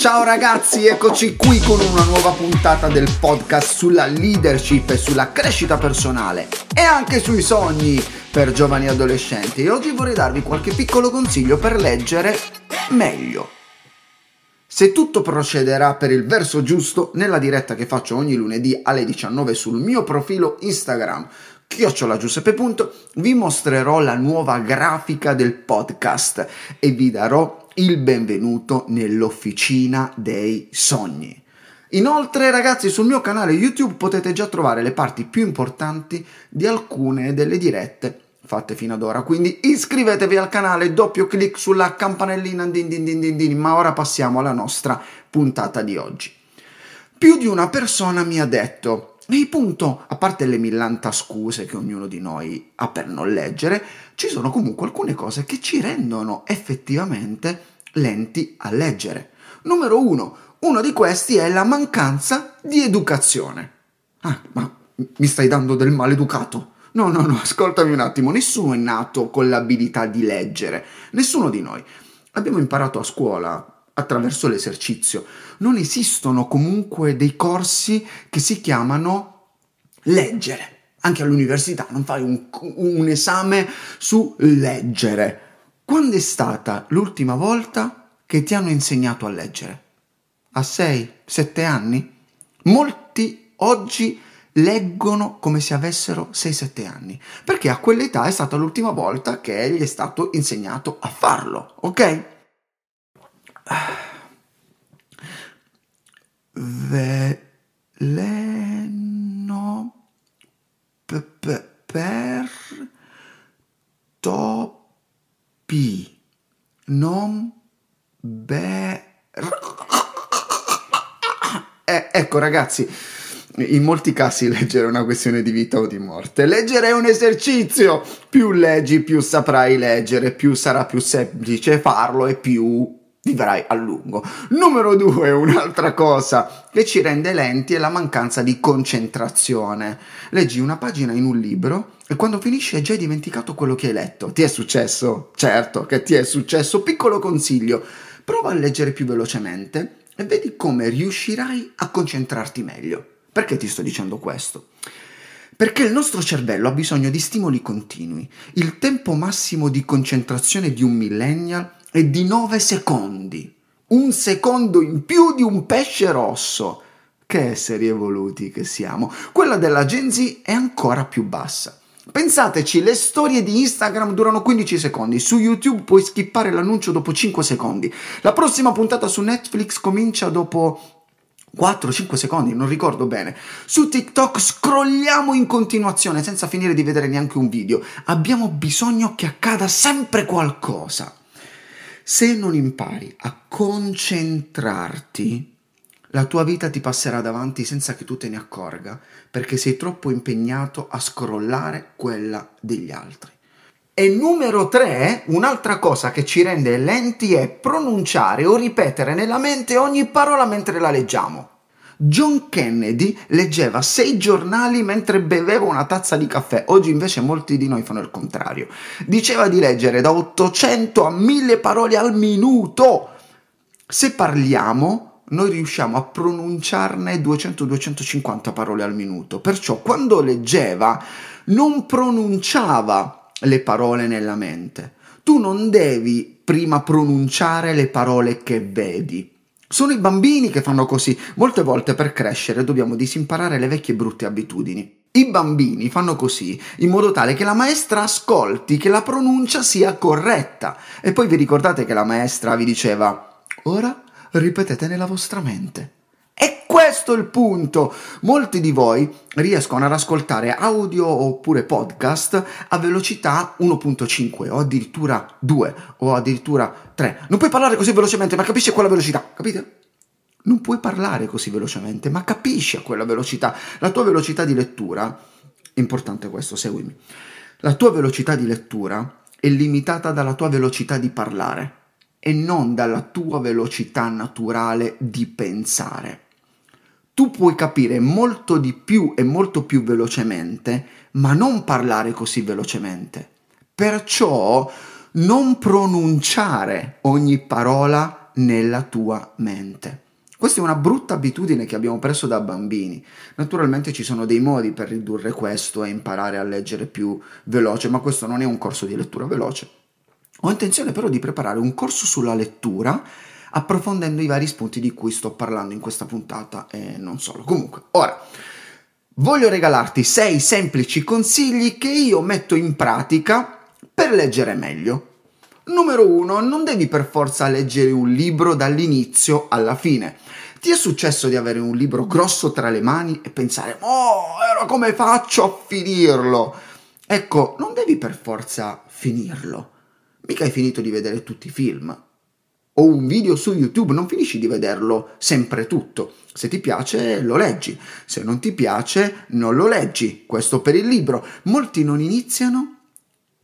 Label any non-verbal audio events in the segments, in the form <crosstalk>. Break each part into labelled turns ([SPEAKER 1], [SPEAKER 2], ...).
[SPEAKER 1] Ciao ragazzi, eccoci qui con una nuova puntata del podcast sulla leadership e sulla crescita personale e anche sui sogni per giovani e adolescenti. E oggi vorrei darvi qualche piccolo consiglio per leggere meglio. Se tutto procederà per il verso giusto, nella diretta che faccio ogni lunedì alle 19 sul mio profilo Instagram, chiocciolagiuseppe. vi mostrerò la nuova grafica del podcast e vi darò il benvenuto nell'officina dei sogni. Inoltre ragazzi sul mio canale YouTube potete già trovare le parti più importanti di alcune delle dirette fatte fino ad ora. Quindi iscrivetevi al canale, doppio clic sulla campanellina, din din din din din. ma ora passiamo alla nostra puntata di oggi. Più di una persona mi ha detto Ehi punto, a parte le millanta scuse che ognuno di noi ha per non leggere, ci sono comunque alcune cose che ci rendono effettivamente lenti a leggere. Numero uno, uno di questi è la mancanza di educazione. Ah, ma mi stai dando del maleducato? No, no, no, ascoltami un attimo, nessuno è nato con l'abilità di leggere, nessuno di noi. Abbiamo imparato a scuola attraverso l'esercizio. Non esistono comunque dei corsi che si chiamano leggere. Anche all'università non fai un, un esame su leggere. Quando è stata l'ultima volta che ti hanno insegnato a leggere? A 6, 7 anni? Molti oggi leggono come se avessero 6-7 anni, perché a quell'età è stata l'ultima volta che gli è stato insegnato a farlo, ok? Veleno per topi non ber eh, ecco ragazzi in molti casi <laughs> leggere è una questione di vita o di morte. Leggere è un esercizio. Più leggi, più saprai leggere, più sarà più semplice farlo e più vivrai a lungo. Numero due, un'altra cosa che ci rende lenti è la mancanza di concentrazione. Leggi una pagina in un libro e quando finisci hai già dimenticato quello che hai letto. Ti è successo? Certo che ti è successo. Piccolo consiglio, prova a leggere più velocemente e vedi come riuscirai a concentrarti meglio. Perché ti sto dicendo questo? Perché il nostro cervello ha bisogno di stimoli continui. Il tempo massimo di concentrazione di un millennial è di 9 secondi. Un secondo in più di un pesce rosso. Che esseri evoluti che siamo. Quella della Gen Z è ancora più bassa. Pensateci, le storie di Instagram durano 15 secondi, su YouTube puoi skippare l'annuncio dopo 5 secondi. La prossima puntata su Netflix comincia dopo 4-5 secondi, non ricordo bene. Su TikTok scrolliamo in continuazione senza finire di vedere neanche un video. Abbiamo bisogno che accada sempre qualcosa. Se non impari a concentrarti, la tua vita ti passerà davanti senza che tu te ne accorga, perché sei troppo impegnato a scrollare quella degli altri. E numero tre, un'altra cosa che ci rende lenti è pronunciare o ripetere nella mente ogni parola mentre la leggiamo. John Kennedy leggeva sei giornali mentre beveva una tazza di caffè, oggi invece molti di noi fanno il contrario. Diceva di leggere da 800 a 1000 parole al minuto. Se parliamo, noi riusciamo a pronunciarne 200-250 parole al minuto, perciò quando leggeva non pronunciava le parole nella mente. Tu non devi prima pronunciare le parole che vedi. Sono i bambini che fanno così. Molte volte per crescere dobbiamo disimparare le vecchie brutte abitudini. I bambini fanno così in modo tale che la maestra ascolti che la pronuncia sia corretta. E poi vi ricordate che la maestra vi diceva: Ora ripetete nella vostra mente questo il punto. Molti di voi riescono ad ascoltare audio oppure podcast a velocità 1.5 o addirittura 2 o addirittura 3. Non puoi parlare così velocemente, ma capisci quella velocità, capite? Non puoi parlare così velocemente, ma capisci a quella velocità. La tua velocità di lettura, importante questo, seguimi. La tua velocità di lettura è limitata dalla tua velocità di parlare e non dalla tua velocità naturale di pensare tu puoi capire molto di più e molto più velocemente, ma non parlare così velocemente. Perciò non pronunciare ogni parola nella tua mente. Questa è una brutta abitudine che abbiamo preso da bambini. Naturalmente ci sono dei modi per ridurre questo e imparare a leggere più veloce, ma questo non è un corso di lettura veloce. Ho intenzione però di preparare un corso sulla lettura approfondendo i vari spunti di cui sto parlando in questa puntata e non solo. Comunque, ora voglio regalarti 6 semplici consigli che io metto in pratica per leggere meglio. Numero 1. Non devi per forza leggere un libro dall'inizio alla fine. Ti è successo di avere un libro grosso tra le mani e pensare, oh, ora come faccio a finirlo? Ecco, non devi per forza finirlo. Mica hai finito di vedere tutti i film. O un video su YouTube, non finisci di vederlo sempre tutto. Se ti piace lo leggi, se non ti piace non lo leggi. Questo per il libro. Molti non iniziano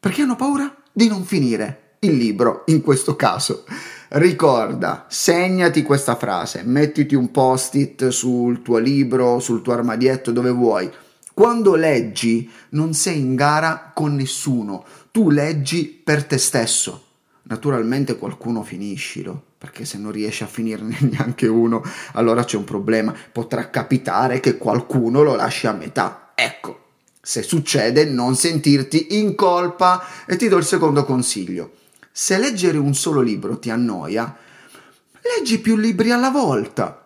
[SPEAKER 1] perché hanno paura di non finire il libro in questo caso. Ricorda, segnati questa frase, mettiti un post-it sul tuo libro, sul tuo armadietto, dove vuoi. Quando leggi non sei in gara con nessuno, tu leggi per te stesso. Naturalmente qualcuno finiscilo, perché se non riesci a finirne <laughs> neanche uno, allora c'è un problema. Potrà capitare che qualcuno lo lasci a metà. Ecco, se succede non sentirti in colpa e ti do il secondo consiglio se leggere un solo libro ti annoia, leggi più libri alla volta.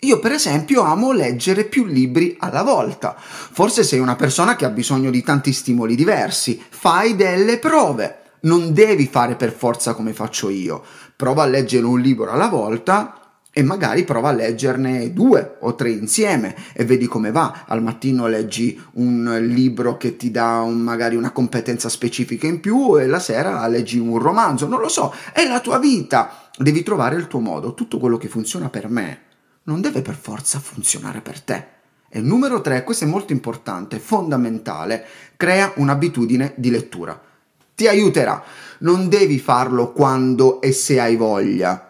[SPEAKER 1] Io per esempio amo leggere più libri alla volta. Forse sei una persona che ha bisogno di tanti stimoli diversi. Fai delle prove. Non devi fare per forza come faccio io. Prova a leggere un libro alla volta e magari prova a leggerne due o tre insieme e vedi come va. Al mattino leggi un libro che ti dà un, magari una competenza specifica in più e la sera leggi un romanzo, non lo so, è la tua vita. Devi trovare il tuo modo. Tutto quello che funziona per me non deve per forza funzionare per te. E numero tre, questo è molto importante, fondamentale, crea un'abitudine di lettura. Ti aiuterà. Non devi farlo quando e se hai voglia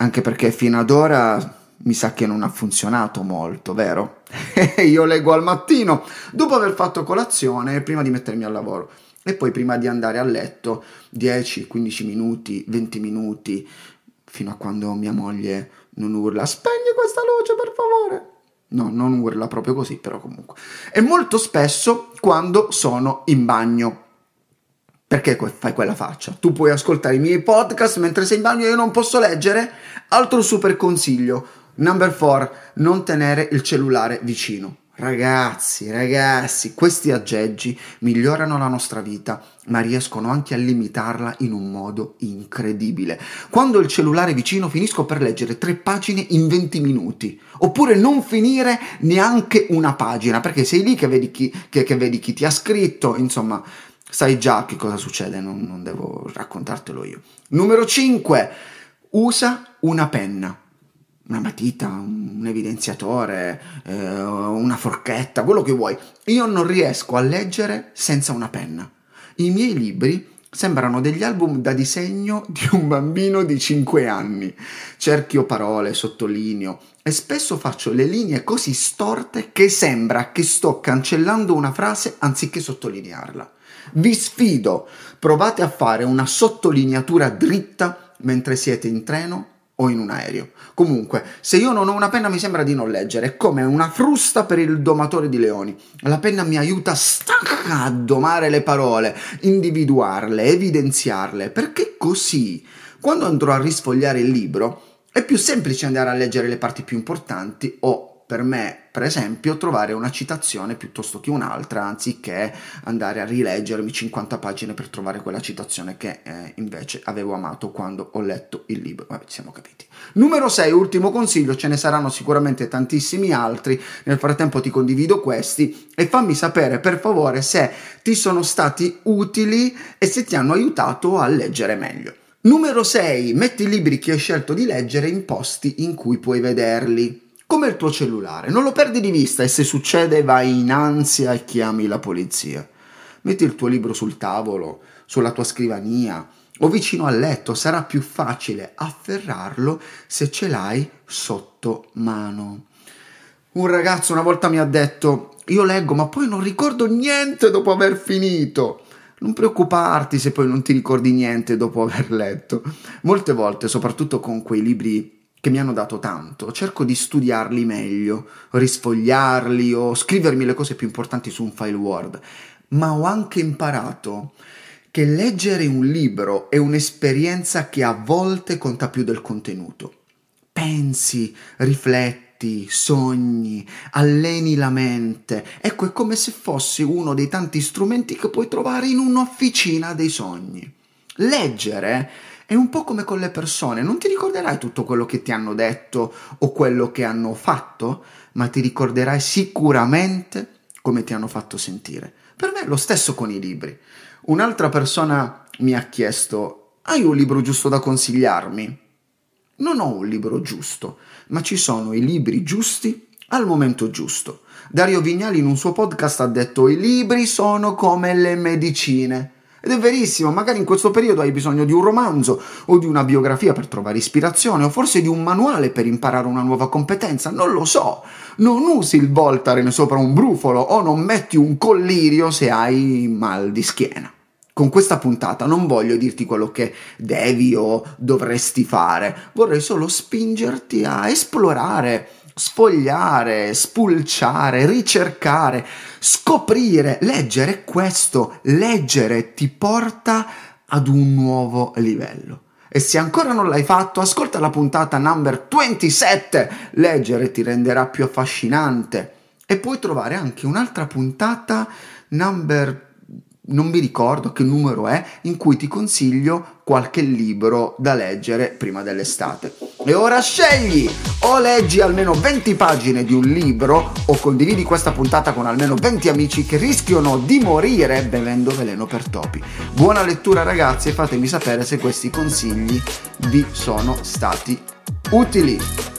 [SPEAKER 1] anche perché fino ad ora mi sa che non ha funzionato molto, vero? <laughs> Io leggo al mattino, dopo aver fatto colazione, prima di mettermi al lavoro. E poi prima di andare a letto, 10, 15 minuti, 20 minuti, fino a quando mia moglie non urla, spegni questa luce per favore. No, non urla proprio così, però comunque. E molto spesso quando sono in bagno. Perché fai quella faccia? Tu puoi ascoltare i miei podcast mentre sei in bagno e io non posso leggere? Altro super consiglio. Number 4. Non tenere il cellulare vicino. Ragazzi, ragazzi, questi aggeggi migliorano la nostra vita, ma riescono anche a limitarla in un modo incredibile. Quando il cellulare vicino finisco per leggere tre pagine in 20 minuti, oppure non finire neanche una pagina, perché sei lì che vedi chi, che, che vedi chi ti ha scritto, insomma, sai già che cosa succede, non, non devo raccontartelo io. Numero 5. Usa una penna una matita, un evidenziatore, eh, una forchetta, quello che vuoi. Io non riesco a leggere senza una penna. I miei libri sembrano degli album da disegno di un bambino di 5 anni. Cerchio parole, sottolineo e spesso faccio le linee così storte che sembra che sto cancellando una frase anziché sottolinearla. Vi sfido, provate a fare una sottolineatura dritta mentre siete in treno o in un aereo. Comunque, se io non ho una penna mi sembra di non leggere, è come una frusta per il domatore di leoni. La penna mi aiuta a domare le parole, individuarle, evidenziarle, perché così, quando andrò a risfogliare il libro, è più semplice andare a leggere le parti più importanti o per me, per esempio, trovare una citazione piuttosto che un'altra, anziché andare a rileggermi 50 pagine per trovare quella citazione che eh, invece avevo amato quando ho letto il libro. Vabbè, siamo capiti. Numero 6, ultimo consiglio, ce ne saranno sicuramente tantissimi altri, nel frattempo ti condivido questi e fammi sapere per favore se ti sono stati utili e se ti hanno aiutato a leggere meglio. Numero 6, metti i libri che hai scelto di leggere in posti in cui puoi vederli come il tuo cellulare, non lo perdi di vista e se succede vai in ansia e chiami la polizia. Metti il tuo libro sul tavolo, sulla tua scrivania o vicino al letto, sarà più facile afferrarlo se ce l'hai sotto mano. Un ragazzo una volta mi ha detto io leggo ma poi non ricordo niente dopo aver finito. Non preoccuparti se poi non ti ricordi niente dopo aver letto. Molte volte, soprattutto con quei libri che mi hanno dato tanto, cerco di studiarli meglio, risfogliarli o scrivermi le cose più importanti su un file Word, ma ho anche imparato che leggere un libro è un'esperienza che a volte conta più del contenuto. Pensi, rifletti, sogni, alleni la mente. Ecco, è come se fosse uno dei tanti strumenti che puoi trovare in un'officina dei sogni. Leggere è un po' come con le persone, non ti ricorderai tutto quello che ti hanno detto o quello che hanno fatto, ma ti ricorderai sicuramente come ti hanno fatto sentire. Per me è lo stesso con i libri. Un'altra persona mi ha chiesto: Hai un libro giusto da consigliarmi? Non ho un libro giusto, ma ci sono i libri giusti al momento giusto. Dario Vignali in un suo podcast ha detto i libri sono come le medicine. Ed è verissimo, magari in questo periodo hai bisogno di un romanzo o di una biografia per trovare ispirazione o forse di un manuale per imparare una nuova competenza, non lo so. Non usi il Voltaren sopra un brufolo o non metti un collirio se hai mal di schiena con questa puntata non voglio dirti quello che devi o dovresti fare, vorrei solo spingerti a esplorare, sfogliare, spulciare, ricercare, scoprire, leggere questo, leggere ti porta ad un nuovo livello. E se ancora non l'hai fatto, ascolta la puntata number 27. Leggere ti renderà più affascinante. E puoi trovare anche un'altra puntata number non mi ricordo che numero è, in cui ti consiglio qualche libro da leggere prima dell'estate. E ora scegli! O leggi almeno 20 pagine di un libro o condividi questa puntata con almeno 20 amici che rischiano di morire bevendo veleno per topi. Buona lettura ragazzi e fatemi sapere se questi consigli vi sono stati utili.